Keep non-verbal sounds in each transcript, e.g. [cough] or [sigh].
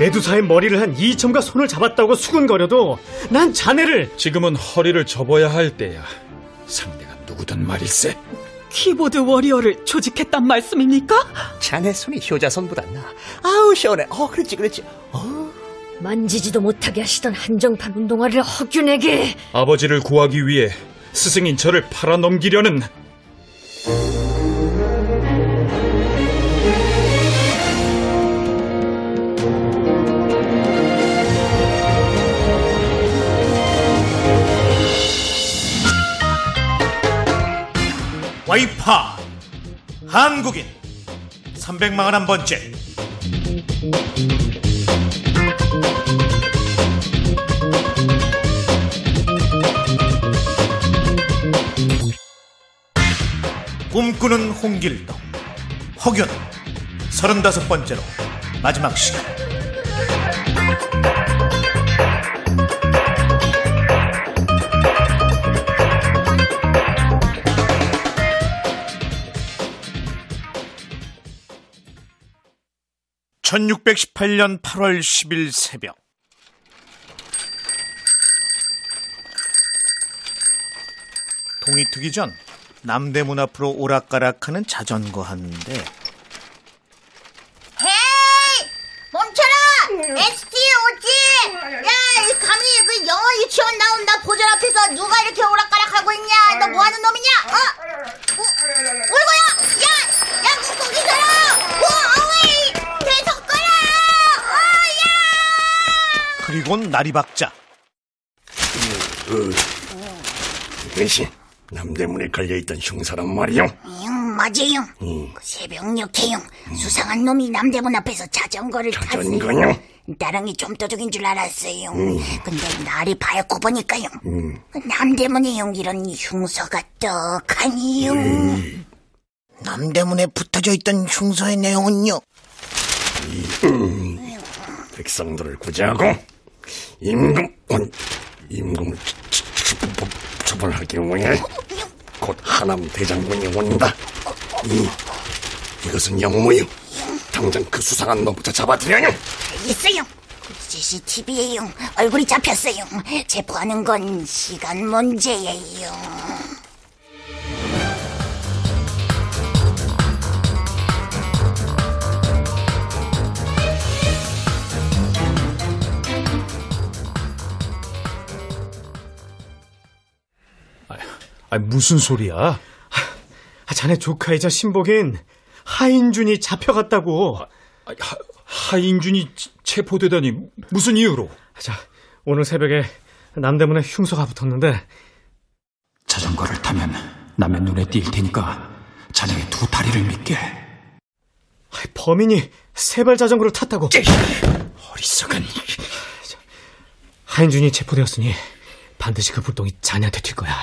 메두사의 머리를 한 이첨가 손을 잡았다고 수군거려도 난 자네를 지금은 허리를 접어야 할 때야. 상대가 누구든 말일세. 키보드 워리어를 조직했단 말씀입니까? 자네 손이 효자손보다 나. 아우 시원해. 어 그렇지 그렇지. 어. 만지지도 못하게 하시던 한정판 운동화를 허균에게 아버지를 구하기 위해 스승인 저를 팔아넘기려는 와이파. 한국인. 300만 번째. 꿈꾸는 홍길동. 허균 35번째로 마지막 시간 (1618년 8월 10일) 새벽. 동이 트기 전 남대문 앞으로 오락가락하는 자전거 하는데 헤이! 멈춰라! ST 오지! 야, 이 감히 그 영어 유치원 나온 나 보전 앞에서 누가 이렇게 오락가락하고 있냐? 너 뭐하는 놈이냐? 어? 어? 어이구야! 야! 야, 너 거기 서라! 어, 어웨이! 계속 꺼라! 어, 야! 그리곤 나리박자 대신 남대문에 걸려있던 흉사란 말이요. 응, 맞아요. 그 새벽 역해용 수상한 놈이 남대문 앞에서 자전거를 탔어요. 자전거요? 나랑이 좀도둑인 줄 알았어요. 근데 날이 밝고 보니까요. 그 남대문에 용 이런 흉서가 떡하니요. 남대문에 붙어져 있던 흉서의 내용은요. 백성들을 구제하고 임금, 아니, 임금을 처벌할 경우에 곧 하남 대장군이 온다. 이, 이것은 영무요. 당장 그 수상한 놈부터 잡아들여요. 있어요. CCTV에요. 얼굴이 잡혔어요. 체포하는 건 시간 문제예요. 아 무슨 소리야? 아, 자네 조카이자 신복인 하인준이 잡혀갔다고. 아, 하, 하인준이 치- 체포되다니 무슨 이유로? 자, 오늘 새벽에 남대문에 흉서가 붙었는데 자전거를 타면 남의 눈에 띌 테니까 자네의 두 다리를 믿게. 아, 범인이 세발 자전거를 탔다고. 어리석은 하인준이 체포되었으니 반드시 그 불똥이 자네한테 튈 거야.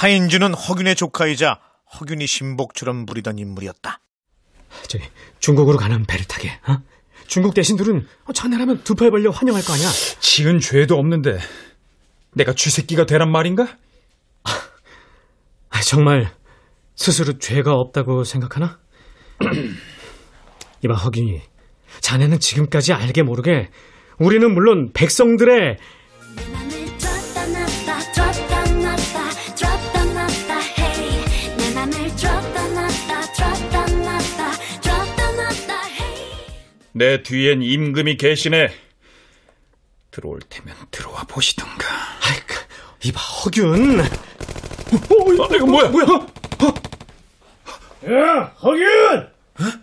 하인주는 허균의 조카이자 허균이 신복처럼 부리던 인물이었다. 저기 중국으로 가는 배를 타게. 어? 중국 대신들은 어, 자네라면 두 팔 벌려 환영할 거 아니야. 지은 죄도 없는데 내가 쥐새끼가 되란 말인가? 아, 정말 스스로 죄가 없다고 생각하나? [clears throat] 이봐 허균이, 자네는 지금까지 알게 모르게 우리는 물론 백성들의 내 뒤엔 임금이 계시네. 들어올 테면 들어와 보시던가. 아이고, 이봐 허균. 아, 이거 뭐야? 뭐야? 야 허균,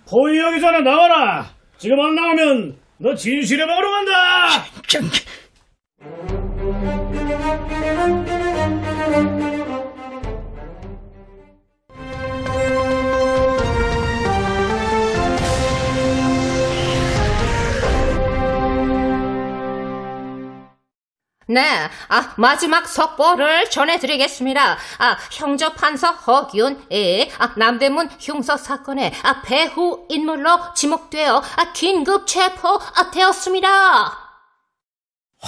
포위 여기 전에 나와라. 지금 안 나오면 너 진실의 먹으러 간다. 네, 아, 마지막 속보를 전해드리겠습니다. 아, 형조판서 허균이 아, 남대문 흉서 사건의 아, 배후 인물로 지목되어 아, 긴급 체포되었습니다.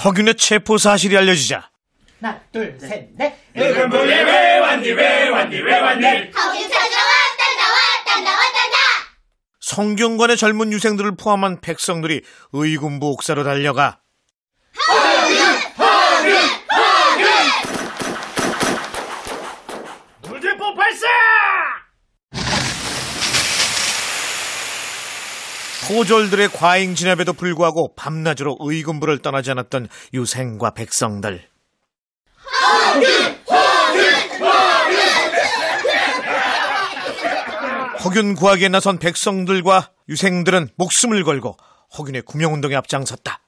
허균의 체포 사실이 알려지자 하나 둘 셋 넷. 거기 찾아왔다 나왔다 나왔다 나 성균관의 젊은 유생들을 포함한 백성들이 의군부 옥사로 달려가 물대포 발사! 포졸들의 과잉 진압에도 불구하고 밤낮으로 의군부를 떠나지 않았던 유생과 백성들. 허균 구하기에 나선 백성들과 유생들은 목숨을 걸고 허균의 구명운동에 앞장섰다.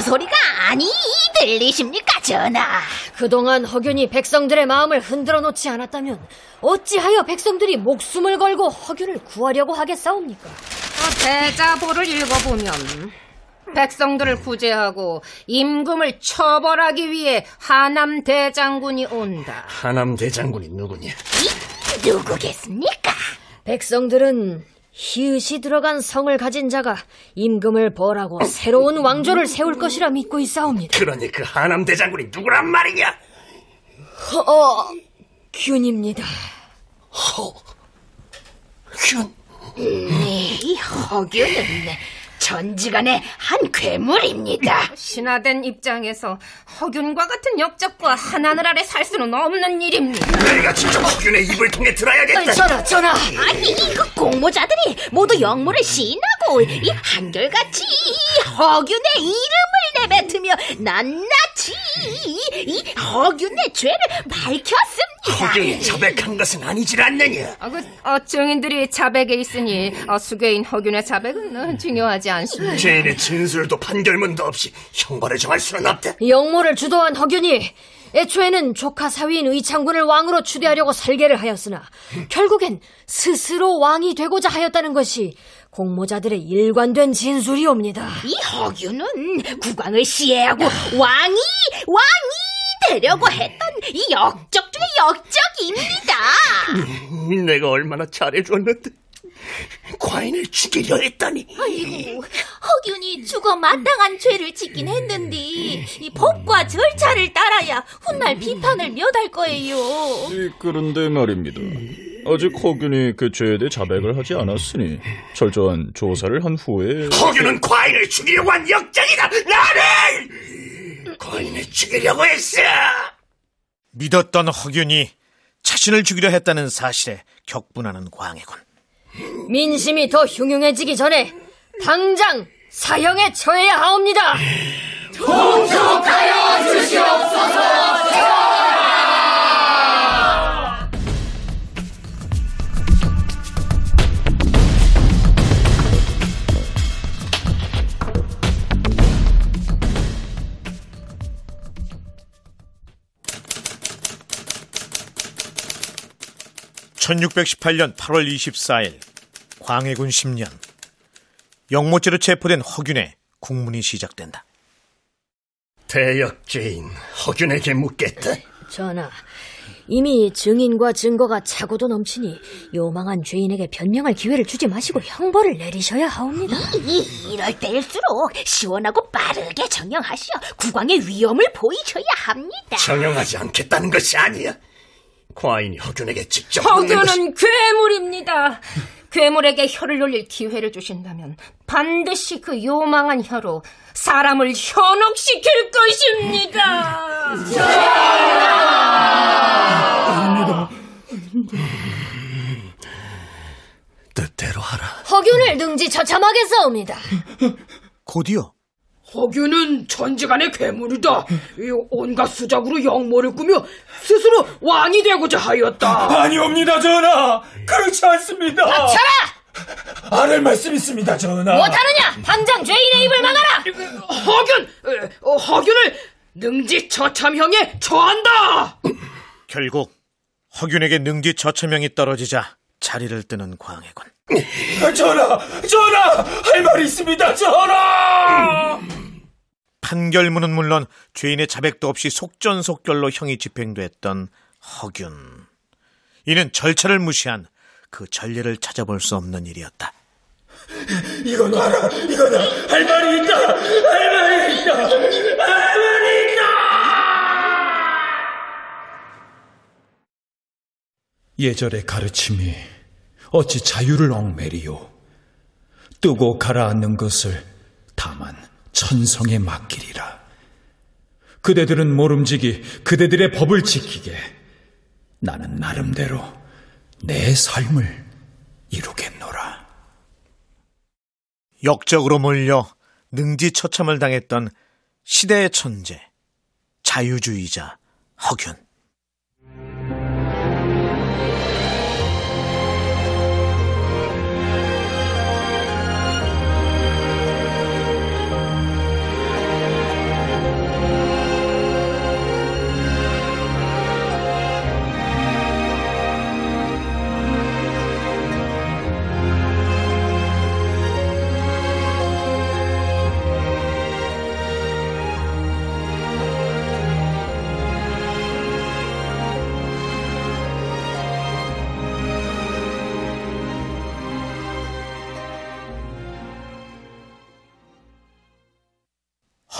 소리가 아니 들리십니까 전하? 그동안 허균이 백성들의 마음을 흔들어 놓지 않았다면 어찌하여 백성들이 목숨을 걸고 허균을 구하려고 하겠사옵니까? 아, 대자보를 읽어보면 백성들을 구제하고 임금을 처벌하기 위해 하남 대장군이 온다. 하남 대장군이 누구냐? 누구겠습니까? 백성들은 히읗이 들어간 성을 가진 자가 임금을 벌하고 새로운 왕조를 세울 것이라 믿고 있사옵니다. 그러니 그 하남 대장군이 누구란 말이냐? 어, 균입니다. 균. 네, 이 허균은 전지간의 한 괴물입니다. 신하된 입장에서 허균과 같은 역적과 하나늘 아래 살 수는 없는 일입니다. 내가 직접 허균의 입을 통해 들어야겠다. 전하, 전하! 아니 이거 공모자들이 모두 영모를 시인하고 이 한결같이 이 허균의 이름을 내뱉으며 낱낱이 이 허균의 죄를 밝혔습니다. 허균이 자백한 것은 아니질 않느냐? 아, 그, 어, 증인들이 자백에 있으니 어, 수괴인 허균의 자백은 어, 중요하지 않 습니다. 죄인의 진술도 판결문도 없이 형벌을 정할 수는 없다. 영모를 주도한 허균이 애초에는 조카 사위인 의창군을 왕으로 추대하려고 설계를 하였으나 결국엔 스스로 왕이 되고자 하였다는 것이 공모자들의 일관된 진술이옵니다. 이 허균은 국왕을 시해하고 왕이 왕이 되려고 했던 이 역적 중의 역적입니다. 내가 얼마나 잘해줬는데 과인을 죽이려 했다니. 아이고, 허균이 죽어 마땅한 죄를 짓긴 했는데 이 법과 절차를 따라야 훗날 비판을 면할 거예요. 그런데 말입니다. 아직 허균이 그 죄에 대해 자백을 하지 않았으니 철저한 조사를 한 후에 허균은 과인을 죽이려고 한 역적이다. 나를 과인을 죽이려고 했어. 믿었던 허균이 자신을 죽이려 했다는 사실에 격분하는 광해군. 민심이 더 흉흉해지기 전에 당장 사형에 처해야 하옵니다. 통촉하여 주시옵소서. (1618년 8월 24일) 광해군 10년 영모죄로 체포된 허균의 국문이 시작된다. 대역죄인 허균에게 묻겠다. 전하, 이미 증인과 증거가 차고도 넘치니 요망한 죄인에게 변명할 기회를 주지 마시고 형벌을 내리셔야 하옵니다. 이, 이럴 때일수록 시원하고 빠르게 정형하시어 국왕의 위엄을 보이셔야 합니다. 정형하지 않겠다는 것이 아니야. 과인이 허균에게 직접 허균은 괴물입니다. 괴물에게 혀를 놀릴 기회를 주신다면 반드시 그 요망한 혀로 사람을 현혹시킬 것입니다. 뜻대로 하라. 허균을 능지 처참하겠사옵니다. 곧이어 허균은 전지간의 괴물이다. 이 온갖 수작으로 영모를 꾸며 스스로 왕이 되고자 하였다. 아니옵니다, 전하. 그렇지 않습니다. 닥쳐라! 아를 말씀 있습니다, 전하. 못하느냐? 당장 죄인의 입을 막아라! 허균, 에, 어, 허균을 능지 처참형에 처한다. 결국 허균에게 능지 처참형이 떨어지자 자리를 뜨는 광해군. 전하, 전하, 할 말이 있습니다, 전하. 판결문은 물론 죄인의 자백도 없이 속전속결로 형이 집행됐던 허균. 이는 절차를 무시한 그 전례를 찾아볼 수 없는 일이었다. 놔라, 이거 놔. 할 말이 있다, 할 말이 있다, 할 말이 있다. 예절의 가르침이 어찌 자유를 얽매리요. 뜨고 가라앉는 것을 다만 천성에 맡기리라. 그대들은 모름지기 그대들의 법을 지키게 나는 나름대로 내 삶을 이루겠노라. 역적으로 몰려 능지처참을 당했던 시대의 천재, 자유주의자 허균.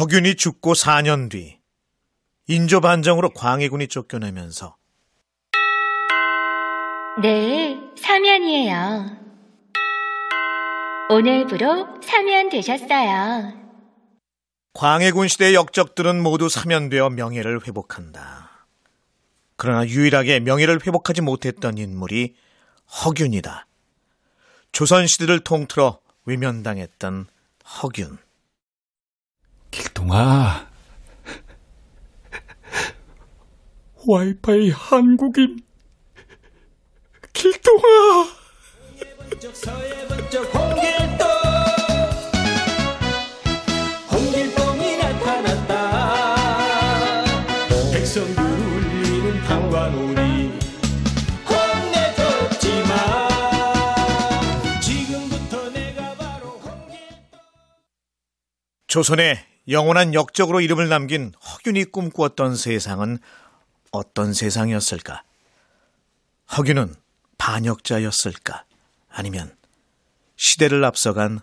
허균이 죽고 4년 뒤 인조 반정으로 광해군이 쫓겨나면서 네, 사면이에요. 오늘부로 사면되셨어요. 광해군 시대의 역적들은 모두 사면되어 명예를 회복한다. 그러나 유일하게 명예를 회복하지 못했던 인물이 허균이다. 조선시대를 통틀어 외면당했던 허균. 길동아, [laughs] 와이파이 한국인 길동아. 조선의 영원한 역적으로 이름을 남긴 허균이 꿈꾸었던 세상은 어떤 세상이었을까? 허균은 반역자였을까? 아니면 시대를 앞서간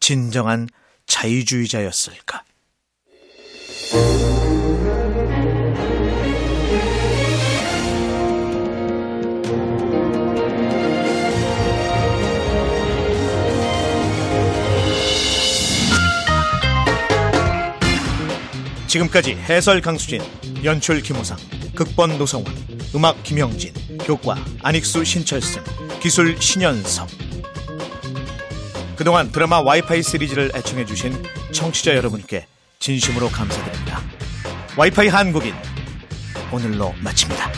진정한 자유주의자였을까? 지금까지 해설 강수진, 연출 김호상, 극본 노성원, 음악 김영진, 효과 안익수 신철승, 기술 신현섭. 그동안 드라마 와이파이 시리즈를 애청해주신 청취자 여러분께 진심으로 감사드립니다. 와이파이 한국인 오늘로 마칩니다.